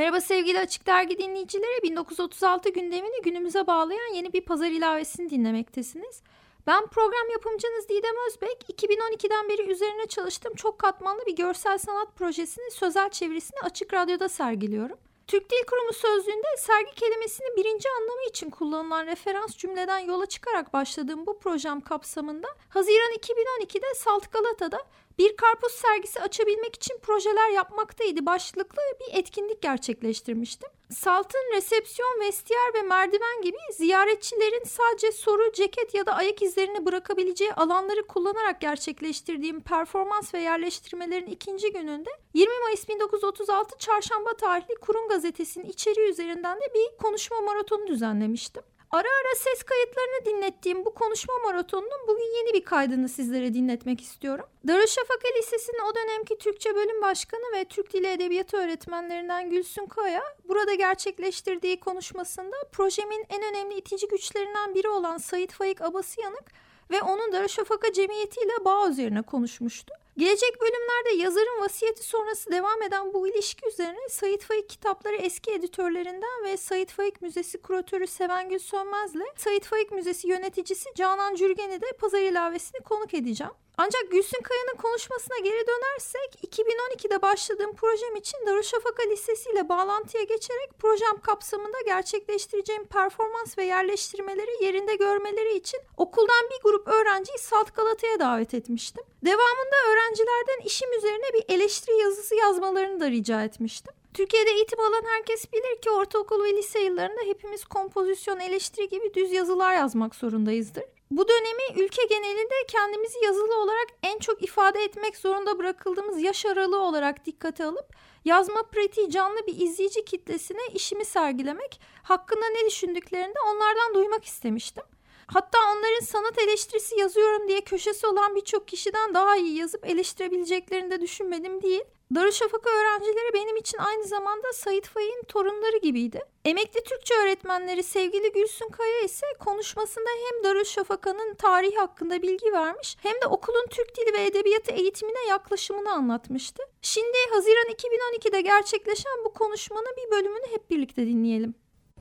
Merhaba sevgili Açık Dergi dinleyicileri. 1936 gündemini günümüze bağlayan yeni bir pazar ilavesini dinlemektesiniz. Ben program yapımcınız Didem Özbek. 2012'den beri üzerine çalıştığım çok katmanlı bir görsel sanat projesinin sözel çevirisini Açık Radyo'da sergiliyorum. Türk Dil Kurumu sözlüğünde sergi kelimesinin birinci anlamı için kullanılan referans cümleden yola çıkarak başladığım bu projem kapsamında Haziran 2012'de Salt Galata'da bir karpuz sergisi açabilmek için projeler yapmaktaydı başlıklı bir etkinlik gerçekleştirmiştim. Salt'ın resepsiyon, vestiyer ve merdiven gibi ziyaretçilerin sadece soru, ceket ya da ayak izlerini bırakabileceği alanları kullanarak gerçekleştirdiğim performans ve yerleştirmelerin ikinci gününde 20 Mayıs 1936 Çarşamba tarihli Kurum Gazetesi'nin içeriği üzerinden de bir konuşma maratonu düzenlemiştim. Ara ara ses kayıtlarını dinlettiğim bu konuşma maratonunun bugün yeni bir kaydını sizlere dinletmek istiyorum. Darüşşafaka Lisesi'nin o dönemki Türkçe bölüm başkanı ve Türk Dili Edebiyatı öğretmenlerinden Gülsün Kaya burada gerçekleştirdiği konuşmasında projemin en önemli itici güçlerinden biri olan Sayit Faik Abasıyanık ve onun Darüşşafaka Cemiyeti ile bağ üzerine konuşmuştu. Gelecek bölümlerde yazarın vasiyeti sonrası devam eden bu ilişki üzerine Sayit Faik kitapları eski editörlerinden ve Sayit Faik Müzesi kuratörü Sevengül Sönmez'le Sayit Faik Müzesi yöneticisi Canan Cürgen'i de pazar ilavesini konuk edeceğim. Ancak Gülsün Kaya'nın konuşmasına geri dönersek 2012'de başladığım projem için Darüşşafaka Lisesi ile bağlantıya geçerek projem kapsamında gerçekleştireceğim performans ve yerleştirmeleri yerinde görmeleri için okuldan bir grup öğrenciyi Salt Galata'ya davet etmiştim. Devamında öğrencilerden işim üzerine bir eleştiri yazısı yazmalarını da rica etmiştim. Türkiye'de eğitim alan herkes bilir ki ortaokul ve lise yıllarında hepimiz kompozisyon, eleştiri gibi düz yazılar yazmak zorundayızdır. Bu dönemi ülke genelinde kendimizi yazılı olarak en çok ifade etmek zorunda bırakıldığımız yaş aralığı olarak dikkate alıp yazma pratiği canlı bir izleyici kitlesine işimi sergilemek, hakkında ne düşündüklerini de onlardan duymak istemiştim. Hatta onların sanat eleştirisi yazıyorum diye köşesi olan birçok kişiden daha iyi yazıp eleştirebileceklerini de düşünmedim değil. Darüşşafaka öğrencileri benim için aynı zamanda Sait Faik'in torunları gibiydi. Emekli Türkçe öğretmenleri sevgili Gülsün Kaya ise konuşmasında hem Darüşşafaka'nın tarihi hakkında bilgi vermiş hem de okulun Türk Dili ve Edebiyatı eğitimine yaklaşımını anlatmıştı. Şimdi Haziran 2012'de gerçekleşen bu konuşmanın bir bölümünü hep birlikte dinleyelim.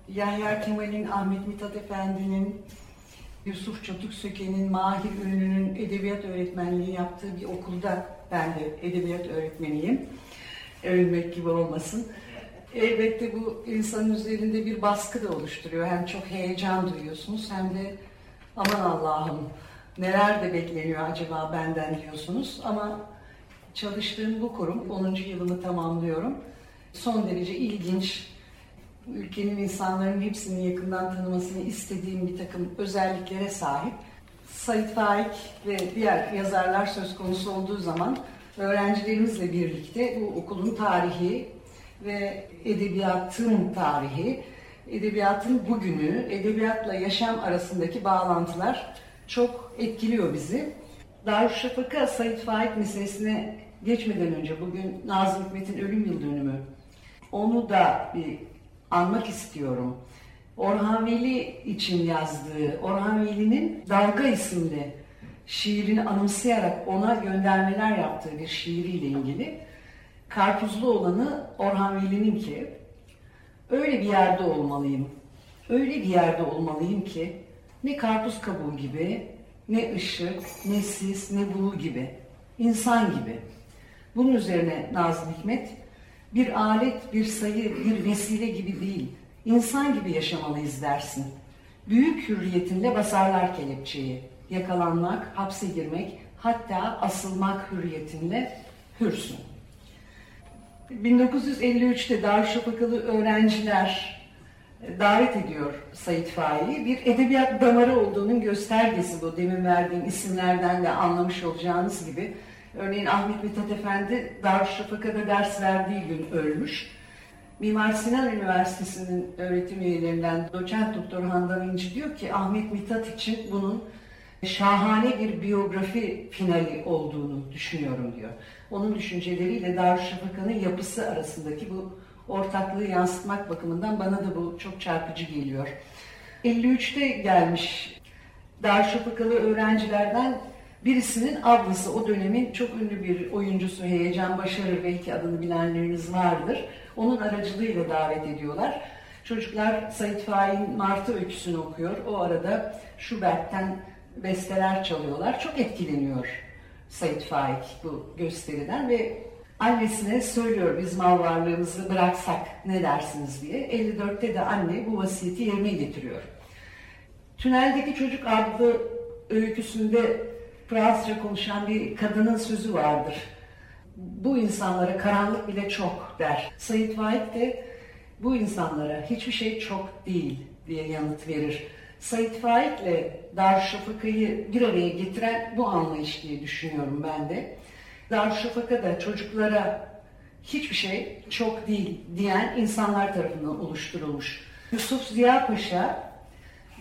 Yahya Kemal'in, Ahmet Mithat Efendi'nin, Yusuf Çatuk Söke'nin, Mahir Ünlü'nün edebiyat öğretmenliği yaptığı bir okulda ben de edebiyat öğretmeniyim. Övünmek gibi olmasın. Elbette bu insanın üzerinde bir baskı da oluşturuyor. Hem çok heyecan duyuyorsunuz hem de aman Allah'ım neler de bekleniyor acaba benden diyorsunuz. Ama çalıştığım bu kurum 10. yılımı tamamlıyorum. Son derece ilginç, ülkenin insanların hepsini yakından tanımasını istediğim bir takım özelliklere sahip. Sait Faik ve diğer yazarlar söz konusu olduğu zaman öğrencilerimizle birlikte bu okulun tarihi ve edebiyatın tarihi, edebiyatın bugünü, edebiyatla yaşam arasındaki bağlantılar çok etkiliyor bizi. Darüşşafaka Sait Faik meselesine geçmeden önce bugün Nazım Hikmet'in ölüm yıl dönümü. Onu da bir anmak istiyorum. Orhan Veli için yazdığı, Orhan Veli'nin Dalga isimli şiirini anımsayarak ona göndermeler yaptığı bir şiiriyle ilgili karpuzlu olanı Orhan Veli'nin ki öyle bir yerde olmalıyım. Öyle bir yerde olmalıyım ki ne karpuz kabuğu gibi, ne ışık, ne sis, ne buğu gibi. insan gibi. Bunun üzerine Nazım Hikmet bir alet, bir sayı, bir vesile gibi değil İnsan gibi yaşamalıyız dersin. Büyük hürriyetinle basarlar kelepçeyi. Yakalanmak, hapse girmek, hatta asılmak hürriyetinle hürsün. 1953'te Darüşşafakalı öğrenciler davet ediyor Sayit Faik'i. Bir edebiyat damarı olduğunun göstergesi bu. Demin verdiğim isimlerden de anlamış olacağınız gibi. Örneğin Ahmet Mithat Efendi Darüşşafaka'da ders verdiği gün ölmüş Mimar Sinan Üniversitesi'nin öğretim üyelerinden doçent doktor Handan İnci diyor ki Ahmet Mithat için bunun şahane bir biyografi finali olduğunu düşünüyorum diyor. Onun düşünceleriyle Darüşşafaka'nın yapısı arasındaki bu ortaklığı yansıtmak bakımından bana da bu çok çarpıcı geliyor. 53'te gelmiş Darüşşafakalı öğrencilerden birisinin ablası o dönemin çok ünlü bir oyuncusu Heyecan Başarı belki adını bilenleriniz vardır. Onun aracılığıyla davet ediyorlar. Çocuklar Sait Faik'in Martı öyküsünü okuyor. O arada Schubert'ten besteler çalıyorlar. Çok etkileniyor Sait Faik bu gösteriden ve annesine söylüyor biz mal varlığımızı bıraksak ne dersiniz diye. 54'te de anne bu vasiyeti yerine getiriyor. Tüneldeki Çocuk adlı öyküsünde Fransızca konuşan bir kadının sözü vardır. Bu insanlara karanlık bile çok der. Sayit Faik de bu insanlara hiçbir şey çok değil diye yanıt verir. Sayit Faik ile Darüşşafaka'yı bir araya getiren bu anlayış diye düşünüyorum ben de. Darüşşafaka da çocuklara hiçbir şey çok değil diyen insanlar tarafından oluşturulmuş. Yusuf Ziya Paşa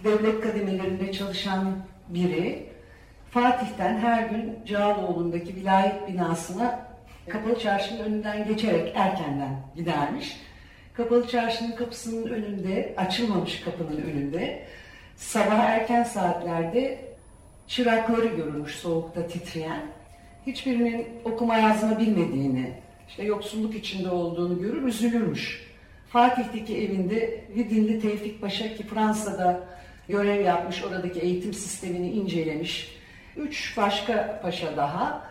devlet kademelerinde çalışan biri. Fatih'ten her gün Cağaloğlu'ndaki vilayet binasına Kapalı Çarşı'nın önünden geçerek erkenden gidermiş. Kapalı Çarşı'nın kapısının önünde, açılmamış kapının önünde sabah erken saatlerde çırakları görülmüş soğukta titreyen. Hiçbirinin okuma yazma bilmediğini, işte yoksulluk içinde olduğunu görür, üzülürmüş. Fatih'teki evinde Vidinli Tevfik Paşa ki Fransa'da görev yapmış, oradaki eğitim sistemini incelemiş. Üç başka paşa daha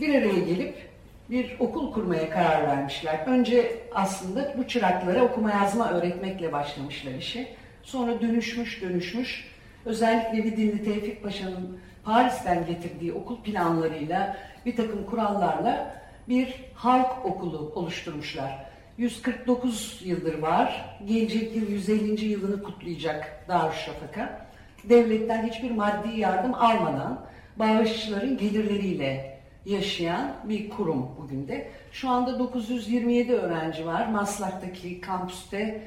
bir araya gelip bir okul kurmaya karar vermişler. Önce aslında bu çıraklara okuma yazma öğretmekle başlamışlar işi. Sonra dönüşmüş dönüşmüş. Özellikle Vidinli Tevfik Paşa'nın Paris'ten getirdiği okul planlarıyla bir takım kurallarla bir halk okulu oluşturmuşlar. 149 yıldır var. Gelecek yıl 150. yılını kutlayacak Darüşşafaka. Devletten hiçbir maddi yardım almadan bağışçıların gelirleriyle yaşayan bir kurum bugün de. Şu anda 927 öğrenci var. Maslak'taki kampüste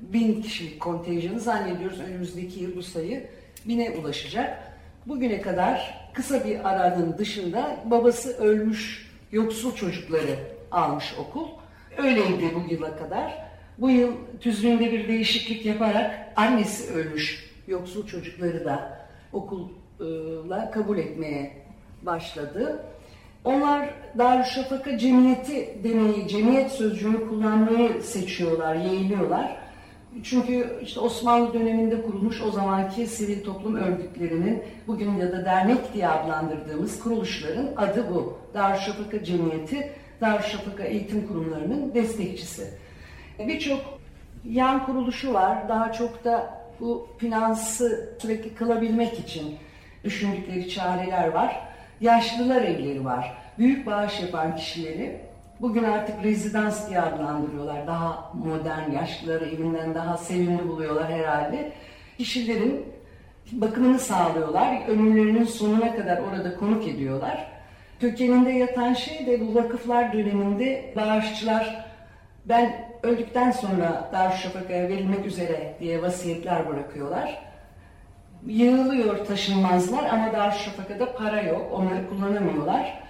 1000 kişilik kontenjanı zannediyoruz önümüzdeki yıl bu sayı bine ulaşacak. Bugüne kadar kısa bir aranın dışında babası ölmüş yoksul çocukları almış okul. Öyleydi bu yıla kadar. Bu yıl tüzüğünde bir değişiklik yaparak annesi ölmüş yoksul çocukları da okulla kabul etmeye başladı. Onlar Darüşşafaka cemiyeti demeyi, cemiyet sözcüğünü kullanmayı seçiyorlar, yeğliyorlar. Çünkü işte Osmanlı döneminde kurulmuş o zamanki sivil toplum örgütlerinin bugün ya da dernek diye adlandırdığımız kuruluşların adı bu. Darüşşafaka Cemiyeti, Darüşşafaka Eğitim Kurumlarının destekçisi. Birçok yan kuruluşu var. Daha çok da bu finansı sürekli kılabilmek için düşündükleri çareler var. Yaşlılar evleri var. Büyük bağış yapan kişileri bugün artık rezidans diye adlandırıyorlar. Daha modern, yaşlıları evinden daha sevimli buluyorlar herhalde. Kişilerin bakımını sağlıyorlar. Ömürlerinin sonuna kadar orada konuk ediyorlar. Kökeninde yatan şey de bu vakıflar döneminde bağışçılar ben öldükten sonra Darüşşafaka'ya verilmek üzere diye vasiyetler bırakıyorlar. Yığılıyor taşınmazlar ama Darüşşafaka'da para yok. Onları kullanamıyorlar.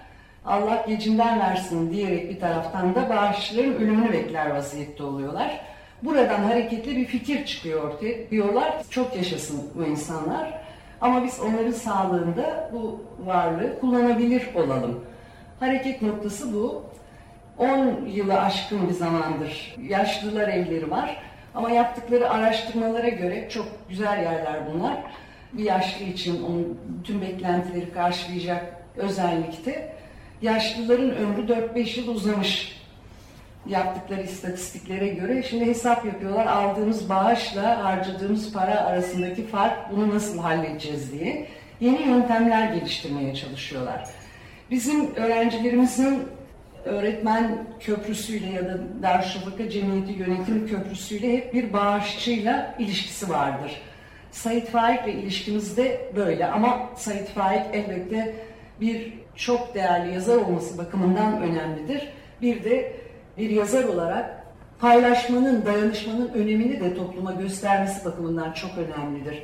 Allah gecinden versin diyerek bir taraftan da bağışçıların ölümünü bekler vaziyette oluyorlar. Buradan hareketli bir fikir çıkıyor ortaya. Diyorlar çok yaşasın bu insanlar. Ama biz onların sağlığında bu varlığı kullanabilir olalım. Hareket noktası bu. 10 yılı aşkın bir zamandır yaşlılar evleri var. Ama yaptıkları araştırmalara göre çok güzel yerler bunlar. Bir yaşlı için onun bütün beklentileri karşılayacak özellikte. Yaşlıların ömrü 4-5 yıl uzamış yaptıkları istatistiklere göre. Şimdi hesap yapıyorlar aldığımız bağışla harcadığımız para arasındaki fark bunu nasıl halledeceğiz diye. Yeni yöntemler geliştirmeye çalışıyorlar. Bizim öğrencilerimizin öğretmen köprüsüyle ya da Darüşşafaka Cemiyeti Yönetim Köprüsüyle hep bir bağışçıyla ilişkisi vardır. Sait Faik ile ilişkimiz de böyle ama Sait Faik elbette bir çok değerli yazar olması bakımından önemlidir. Bir de bir yazar olarak paylaşmanın, dayanışmanın önemini de topluma göstermesi bakımından çok önemlidir.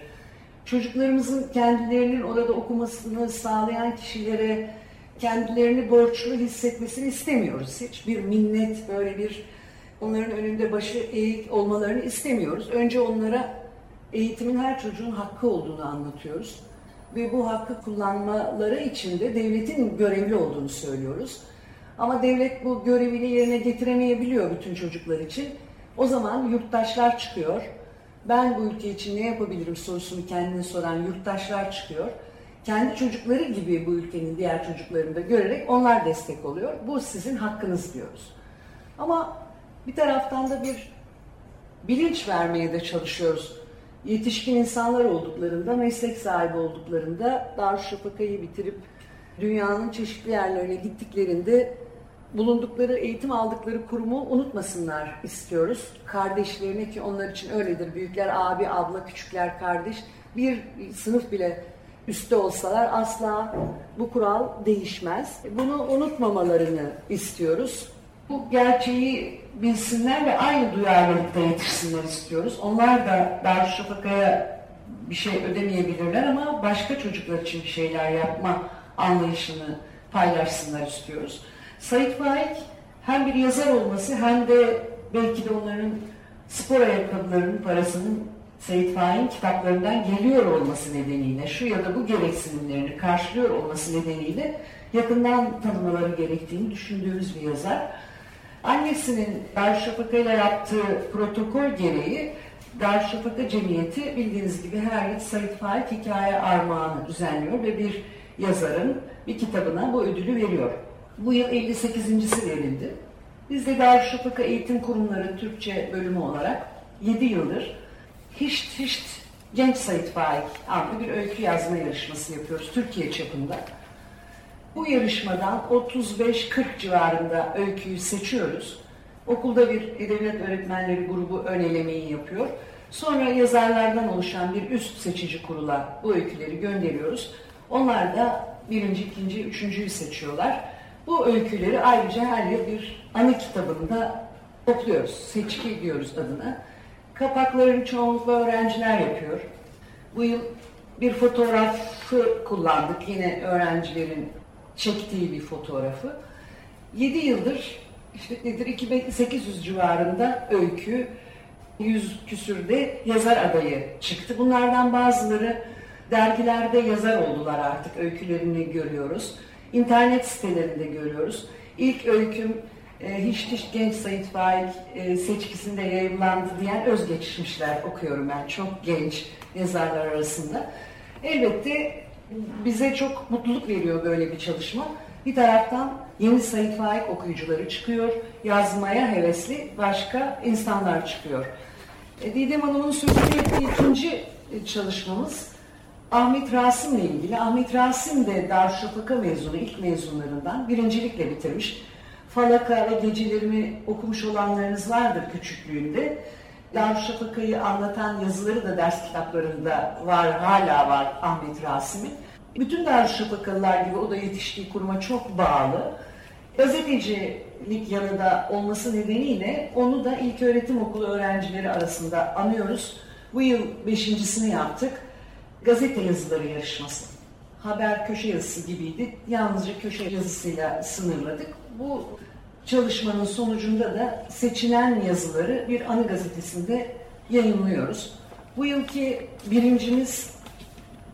Çocuklarımızın kendilerinin orada okumasını sağlayan kişilere kendilerini borçlu hissetmesini istemiyoruz. Hiçbir minnet böyle bir onların önünde başı eğik olmalarını istemiyoruz. Önce onlara eğitimin her çocuğun hakkı olduğunu anlatıyoruz. Ve bu hakkı kullanmaları için de devletin görevli olduğunu söylüyoruz. Ama devlet bu görevini yerine getiremeyebiliyor bütün çocuklar için. O zaman yurttaşlar çıkıyor. Ben bu ülke için ne yapabilirim sorusunu kendine soran yurttaşlar çıkıyor. Kendi çocukları gibi bu ülkenin diğer çocuklarını da görerek onlar destek oluyor. Bu sizin hakkınız diyoruz. Ama bir taraftan da bir bilinç vermeye de çalışıyoruz. Yetişkin insanlar olduklarında, meslek sahibi olduklarında Darüşşafaka'yı bitirip dünyanın çeşitli yerlerine gittiklerinde bulundukları, eğitim aldıkları kurumu unutmasınlar istiyoruz. Kardeşlerine ki onlar için öyledir. Büyükler abi, abla, küçükler kardeş. Bir sınıf bile üstte olsalar asla bu kural değişmez. Bunu unutmamalarını istiyoruz. Bu gerçeği bilsinler ve aynı duyarlılıkta yetişsinler istiyoruz. Onlar da Darüşşafaka'ya bir şey ödemeyebilirler ama başka çocuklar için bir şeyler yapma anlayışını paylaşsınlar istiyoruz. Sait Faik hem bir yazar olması hem de belki de onların spor ayakkabılarının parasının Sait Faik'in kitaplarından geliyor olması nedeniyle, şu ya da bu gereksinimlerini karşılıyor olması nedeniyle yakından tanımaları gerektiğini düşündüğümüz bir yazar. Annesinin Darüşşafaka yaptığı protokol gereği Darüşşafaka Cemiyeti bildiğiniz gibi her yıl Sait Faik Hikaye Armağanı düzenliyor ve bir yazarın bir kitabına bu ödülü veriyor. Bu yıl 58.si verildi. Biz de Darüşşafaka Eğitim Kurumları Türkçe bölümü olarak 7 yıldır Hişt Hişt Genç Sait Faik adlı bir öykü yazma yarışması yapıyoruz Türkiye çapında. Bu yarışmadan 35-40 civarında öyküyü seçiyoruz. Okulda bir edebiyat öğretmenleri grubu ön elemeyi yapıyor. Sonra yazarlardan oluşan bir üst seçici kurula bu öyküleri gönderiyoruz. Onlar da birinci, ikinci, üçüncüyü seçiyorlar. Bu öyküleri ayrıca her yıl bir anı kitabında topluyoruz. Seçki diyoruz adına. Kapaklarını çoğunlukla öğrenciler yapıyor. Bu yıl bir fotoğrafı kullandık. Yine öğrencilerin çektiği bir fotoğrafı. 7 yıldır işte nedir 2800 civarında öykü, 100 küsürde yazar adayı çıktı. Bunlardan bazıları dergilerde yazar oldular artık öykülerini görüyoruz. İnternet sitelerinde görüyoruz. İlk öyküm e, Hiç Hiç Genç Sayit Faik e, seçkisinde yayınlandı diyen özgeçmişler okuyorum ben. Çok genç yazarlar arasında. Elbette bize çok mutluluk veriyor böyle bir çalışma. Bir taraftan yeni Faik okuyucuları çıkıyor, yazmaya hevesli başka insanlar çıkıyor. E, Didem Hanım'ın sözünü ettiği ikinci çalışmamız Ahmet Rasim'le ilgili. Ahmet Rasim de Darüşşafaka mezunu, ilk mezunlarından birincilikle bitirmiş. Falaka ve gecelerimi okumuş olanlarınız vardır küçüklüğünde. Darüşşafaka'yı anlatan yazıları da ders kitaplarında var, hala var Ahmet Rasim'in. Bütün Darüşşafakalılar gibi o da yetiştiği kuruma çok bağlı. Gazetecilik yanında olması nedeniyle onu da ilk öğretim okulu öğrencileri arasında anıyoruz. Bu yıl beşincisini yaptık. Gazete yazıları yarışması. Haber köşe yazısı gibiydi. Yalnızca köşe yazısıyla sınırladık. Bu çalışmanın sonucunda da seçilen yazıları bir anı gazetesinde yayınlıyoruz. Bu yılki birincimiz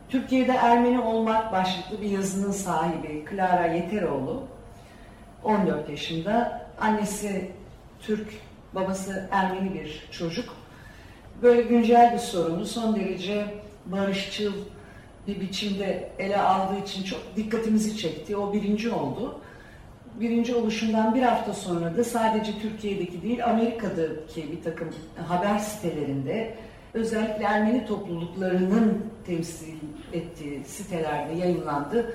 Türkiye'de Ermeni olmak başlıklı bir yazının sahibi Clara Yeteroğlu. 14 yaşında. Annesi Türk, babası Ermeni bir çocuk. Böyle güncel bir sorunu son derece barışçıl bir biçimde ele aldığı için çok dikkatimizi çekti. O birinci oldu. Birinci oluşundan bir hafta sonra da sadece Türkiye'deki değil Amerika'daki bir takım haber sitelerinde özellikle Ermeni topluluklarının temsil ettiği sitelerde yayınlandı.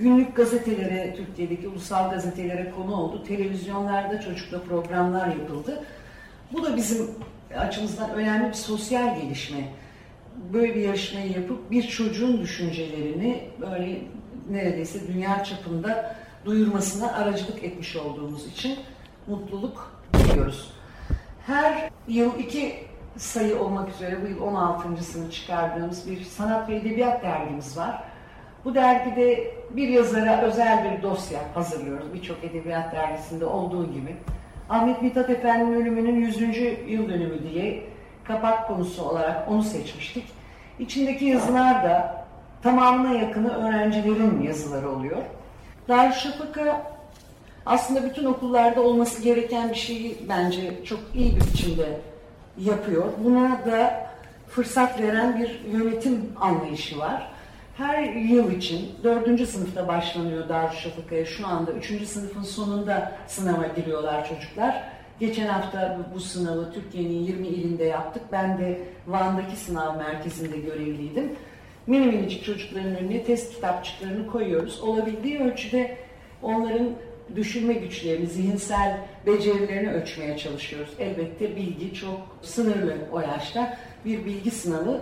Günlük gazetelere, Türkiye'deki ulusal gazetelere konu oldu. Televizyonlarda çocukla programlar yapıldı. Bu da bizim açımızdan önemli bir sosyal gelişme. Böyle bir yarışmayı yapıp bir çocuğun düşüncelerini böyle neredeyse dünya çapında duyurmasına aracılık etmiş olduğumuz için mutluluk duyuyoruz. Her yıl iki sayı olmak üzere bu yıl 16.sını çıkardığımız bir sanat ve edebiyat dergimiz var. Bu dergide bir yazara özel bir dosya hazırlıyoruz. Birçok edebiyat dergisinde olduğu gibi. Ahmet Mithat Efendi'nin ölümünün 100. yıl dönümü diye kapak konusu olarak onu seçmiştik. İçindeki yazılar da tamamına yakını öğrencilerin yazıları oluyor. Darüşşafaka aslında bütün okullarda olması gereken bir şeyi bence çok iyi bir biçimde yapıyor. Buna da fırsat veren bir yönetim anlayışı var. Her yıl için dördüncü sınıfta başlanıyor Darüşşafaka'ya. Şu anda üçüncü sınıfın sonunda sınava giriyorlar çocuklar. Geçen hafta bu sınavı Türkiye'nin 20 ilinde yaptık. Ben de Van'daki sınav merkezinde görevliydim. Mini minicik çocukların önüne test kitapçıklarını koyuyoruz. Olabildiği ölçüde onların düşünme güçlerini, zihinsel becerilerini ölçmeye çalışıyoruz. Elbette bilgi çok sınırlı o yaşta. Bir bilgi sınavı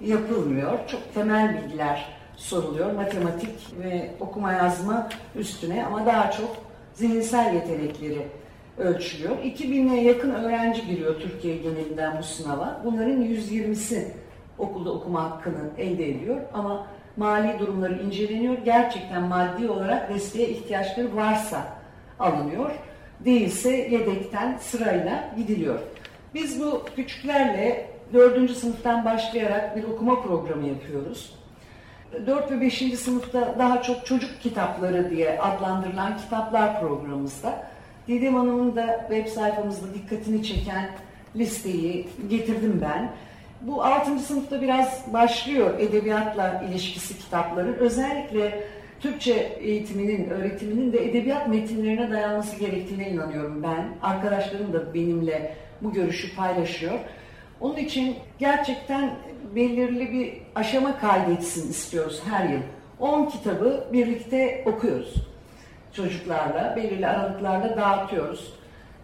yapılmıyor. Çok temel bilgiler soruluyor. Matematik ve okuma yazma üstüne ama daha çok zihinsel yetenekleri ölçülüyor. 2000'e yakın öğrenci giriyor Türkiye genelinden bu sınava. Bunların 120'si okulda okuma hakkını elde ediyor ama mali durumları inceleniyor. Gerçekten maddi olarak desteğe ihtiyaçları varsa alınıyor. Değilse yedekten sırayla gidiliyor. Biz bu küçüklerle dördüncü sınıftan başlayarak bir okuma programı yapıyoruz. 4 ve 5. sınıfta daha çok çocuk kitapları diye adlandırılan kitaplar programımızda. Didem Hanım'ın da web sayfamızda dikkatini çeken listeyi getirdim ben. Bu 6. sınıfta biraz başlıyor edebiyatla ilişkisi kitapların. Özellikle Türkçe eğitiminin, öğretiminin de edebiyat metinlerine dayanması gerektiğine inanıyorum ben. Arkadaşlarım da benimle bu görüşü paylaşıyor. Onun için gerçekten belirli bir aşama kaydetsin istiyoruz her yıl. 10 kitabı birlikte okuyoruz çocuklarla, belirli aralıklarla dağıtıyoruz.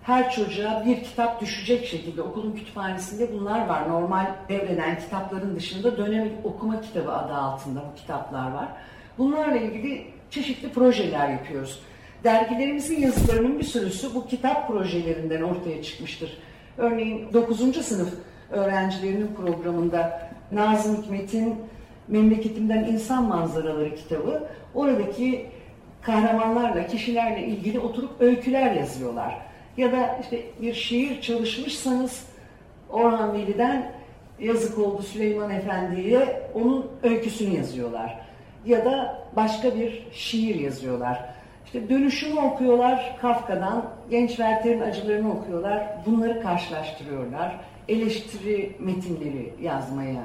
Her çocuğa bir kitap düşecek şekilde okulun kütüphanesinde bunlar var. Normal devreden kitapların dışında dönem okuma kitabı adı altında bu kitaplar var. Bunlarla ilgili çeşitli projeler yapıyoruz. Dergilerimizin yazılarının bir sürüsü bu kitap projelerinden ortaya çıkmıştır. Örneğin 9. sınıf öğrencilerinin programında Nazım Hikmet'in Memleketimden İnsan Manzaraları kitabı oradaki kahramanlarla, kişilerle ilgili oturup öyküler yazıyorlar. Ya da işte bir şiir çalışmışsanız Orhan Veli'den yazık oldu Süleyman Efendi'ye onun öyküsünü yazıyorlar. Ya da başka bir şiir yazıyorlar. İşte dönüşümü okuyorlar Kafka'dan, Genç Werther'in acılarını okuyorlar, bunları karşılaştırıyorlar. Eleştiri metinleri yazmaya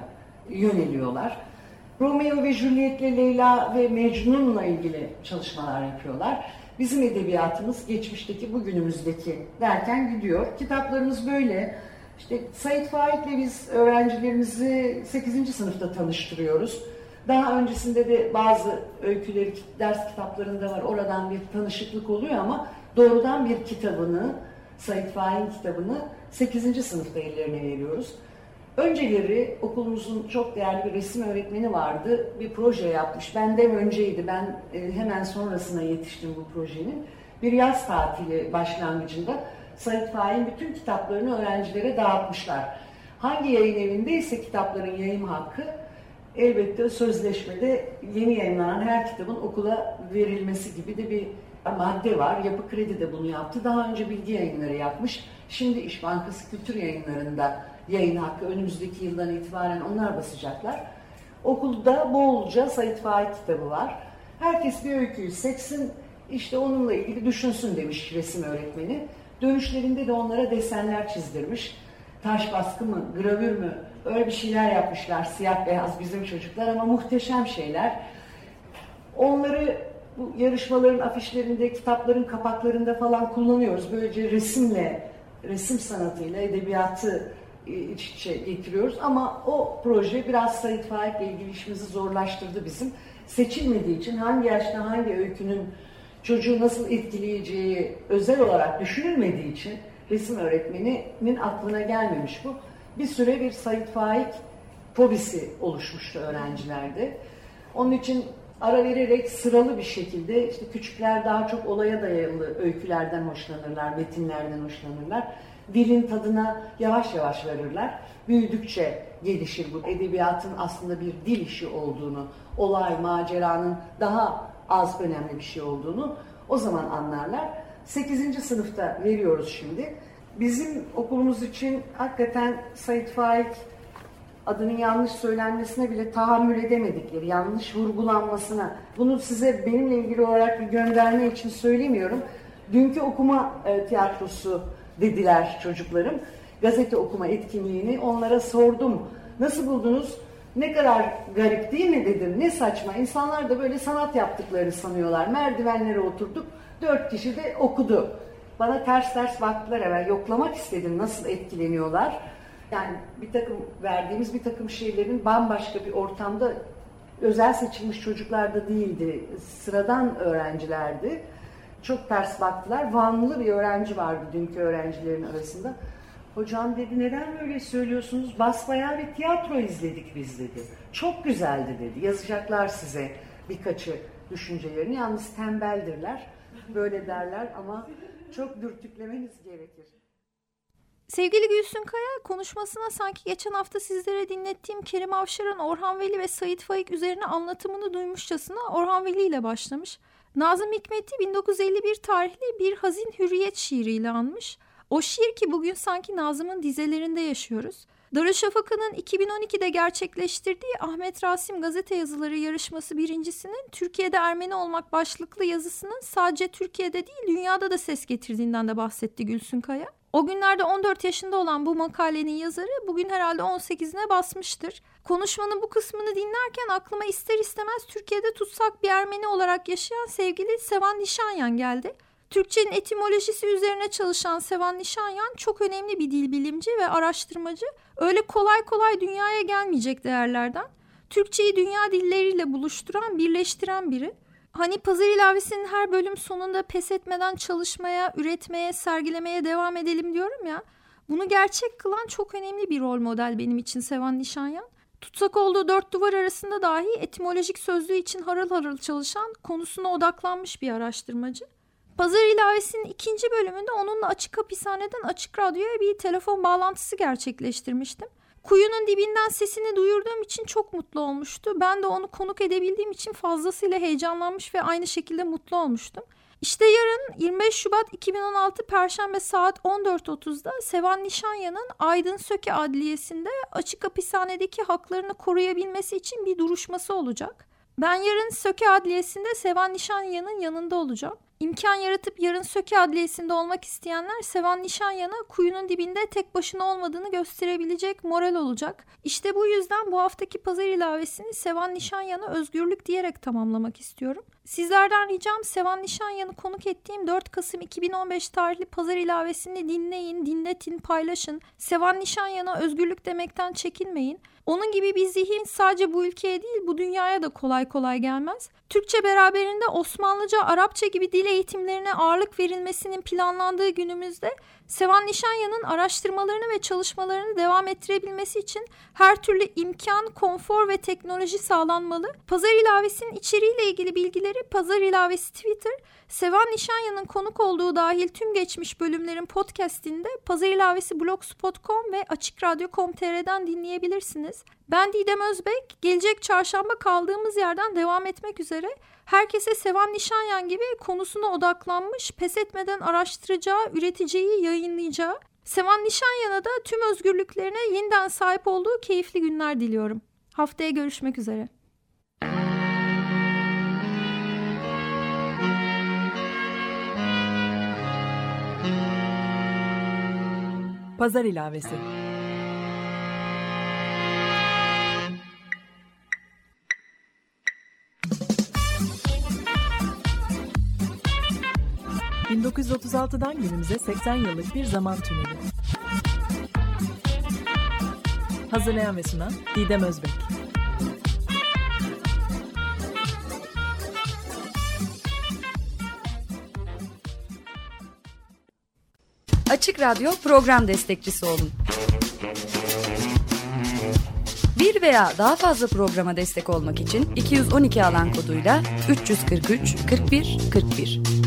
yöneliyorlar. Romeo ve Juliet'le Leyla ve Mecnun'la ilgili çalışmalar yapıyorlar. Bizim edebiyatımız geçmişteki, bugünümüzdeki derken gidiyor. Kitaplarımız böyle. İşte Said Faik'le biz öğrencilerimizi 8. sınıfta tanıştırıyoruz. Daha öncesinde de bazı öyküleri ders kitaplarında var. Oradan bir tanışıklık oluyor ama doğrudan bir kitabını, Said Faik'in kitabını 8. sınıfta ellerine veriyoruz. Önceleri okulumuzun çok değerli bir resim öğretmeni vardı. Bir proje yapmış. Benden önceydi. Ben e, hemen sonrasına yetiştim bu projenin. Bir yaz tatili başlangıcında Said Faik'in bütün kitaplarını öğrencilere dağıtmışlar. Hangi yayın evindeyse kitapların yayın hakkı elbette sözleşmede yeni yayınlanan her kitabın okula verilmesi gibi de bir madde var. Yapı Kredi de bunu yaptı. Daha önce bilgi yayınları yapmış. Şimdi İş Bankası Kültür Yayınları'nda yayın hakkı önümüzdeki yıldan itibaren onlar basacaklar. Okulda bolca Sait Faik kitabı var. Herkes bir öyküyü seçsin, işte onunla ilgili düşünsün demiş resim öğretmeni. Dönüşlerinde de onlara desenler çizdirmiş. Taş baskı mı, gravür mü, öyle bir şeyler yapmışlar siyah beyaz bizim çocuklar ama muhteşem şeyler. Onları bu yarışmaların afişlerinde, kitapların kapaklarında falan kullanıyoruz. Böylece resimle, resim sanatıyla edebiyatı iç içe getiriyoruz. Ama o proje biraz Said Faik'le ilgili işimizi zorlaştırdı bizim. Seçilmediği için hangi yaşta hangi öykünün çocuğu nasıl etkileyeceği özel olarak düşünülmediği için resim öğretmeninin aklına gelmemiş bu. Bir süre bir Said Faik fobisi oluşmuştu öğrencilerde. Onun için ara vererek sıralı bir şekilde işte küçükler daha çok olaya dayalı öykülerden hoşlanırlar, metinlerden hoşlanırlar. Dilin tadına yavaş yavaş varırlar. Büyüdükçe gelişir bu edebiyatın aslında bir dil işi olduğunu, olay, maceranın daha az önemli bir şey olduğunu o zaman anlarlar. 8. sınıfta veriyoruz şimdi. Bizim okulumuz için hakikaten Said Faik adının yanlış söylenmesine bile tahammül edemedikleri, yanlış vurgulanmasına. Bunu size benimle ilgili olarak bir gönderme için söylemiyorum. Dünkü okuma e, tiyatrosu dediler çocuklarım. Gazete okuma etkinliğini onlara sordum. Nasıl buldunuz? Ne kadar garip değil mi dedim. Ne saçma. İnsanlar da böyle sanat yaptıklarını sanıyorlar. Merdivenlere oturduk. Dört kişi de okudu. Bana ters ters baktılar evvel. Yoklamak istedim nasıl etkileniyorlar. Yani bir takım verdiğimiz bir takım şeylerin bambaşka bir ortamda özel seçilmiş çocuklar da değildi. Sıradan öğrencilerdi. Çok ters baktılar. Vanlı bir öğrenci vardı dünkü öğrencilerin arasında. Hocam dedi neden böyle söylüyorsunuz? Basbayağı bir tiyatro izledik biz dedi. Çok güzeldi dedi. Yazacaklar size birkaçı düşüncelerini. Yalnız tembeldirler. Böyle derler ama çok dürtüklemeniz gerekir. Sevgili Gülsün Kaya konuşmasına sanki geçen hafta sizlere dinlettiğim Kerim Avşar'ın Orhan Veli ve Sait Faik üzerine anlatımını duymuşçasına Orhan Veli ile başlamış. Nazım Hikmet'i 1951 tarihli bir hazin hürriyet şiiriyle anmış. O şiir ki bugün sanki Nazım'ın dizelerinde yaşıyoruz. Darüşşafaka'nın 2012'de gerçekleştirdiği Ahmet Rasim Gazete Yazıları yarışması birincisinin Türkiye'de Ermeni olmak başlıklı yazısının sadece Türkiye'de değil dünyada da ses getirdiğinden de bahsetti Gülsün Kaya. O günlerde 14 yaşında olan bu makalenin yazarı bugün herhalde 18'ine basmıştır. Konuşmanın bu kısmını dinlerken aklıma ister istemez Türkiye'de tutsak bir Ermeni olarak yaşayan sevgili Sevan Nişanyan geldi. Türkçenin etimolojisi üzerine çalışan Sevan Nişanyan çok önemli bir dil bilimci ve araştırmacı. Öyle kolay kolay dünyaya gelmeyecek değerlerden. Türkçeyi dünya dilleriyle buluşturan, birleştiren biri. Hani pazar ilavesinin her bölüm sonunda pes etmeden çalışmaya, üretmeye, sergilemeye devam edelim diyorum ya. Bunu gerçek kılan çok önemli bir rol model benim için Sevan Nişanyan. Tutsak olduğu dört duvar arasında dahi etimolojik sözlüğü için harıl harıl çalışan, konusuna odaklanmış bir araştırmacı. Pazar ilavesinin ikinci bölümünde onunla açık hapishaneden açık radyoya bir telefon bağlantısı gerçekleştirmiştim. Kuyunun dibinden sesini duyurduğum için çok mutlu olmuştu. Ben de onu konuk edebildiğim için fazlasıyla heyecanlanmış ve aynı şekilde mutlu olmuştum. İşte yarın 25 Şubat 2016 Perşembe saat 14.30'da Sevan Nişanyan'ın Aydın Söke Adliyesi'nde açık hapishanedeki haklarını koruyabilmesi için bir duruşması olacak. Ben yarın Söke Adliyesi'nde Sevan Nişanyan'ın yanında olacağım. İmkan yaratıp yarın Söke Adliyesi'nde olmak isteyenler Sevan Nişanyan'a kuyunun dibinde tek başına olmadığını gösterebilecek moral olacak. İşte bu yüzden bu haftaki pazar ilavesini Sevan Nişanyan'a özgürlük diyerek tamamlamak istiyorum. Sizlerden ricam Sevan Nişanyan'ı konuk ettiğim 4 Kasım 2015 tarihli pazar ilavesini dinleyin, dinletin, paylaşın. Sevan Nişanyan'a özgürlük demekten çekinmeyin. Onun gibi bir zihin sadece bu ülkeye değil bu dünyaya da kolay kolay gelmez. Türkçe beraberinde Osmanlıca, Arapça gibi dil eğitimlerine ağırlık verilmesinin planlandığı günümüzde Sevan Nişanyan'ın araştırmalarını ve çalışmalarını devam ettirebilmesi için her türlü imkan, konfor ve teknoloji sağlanmalı. Pazar ilavesinin içeriğiyle ilgili bilgileri Pazar ilavesi Twitter, Sevan Nişanyan'ın konuk olduğu dahil tüm geçmiş bölümlerin podcastinde Pazar ilavesi blogspot.com ve açıkradyo.com.tr'den dinleyebilirsiniz. Ben Didem Özbek, gelecek çarşamba kaldığımız yerden devam etmek üzere herkese Sevan Nişanyan gibi konusuna odaklanmış, pes etmeden araştıracağı, üreteceği, yayınlayacağı, Sevan Nişanyan'a da tüm özgürlüklerine yeniden sahip olduğu keyifli günler diliyorum. Haftaya görüşmek üzere. Pazar ilavesi. ...1936'dan günümüze 80 yıllık bir zaman tüneli. Hazırlayan ve sunan Didem Özbek. Açık Radyo program destekçisi olun. Bir veya daha fazla programa destek olmak için 212 alan koduyla 343 41 41.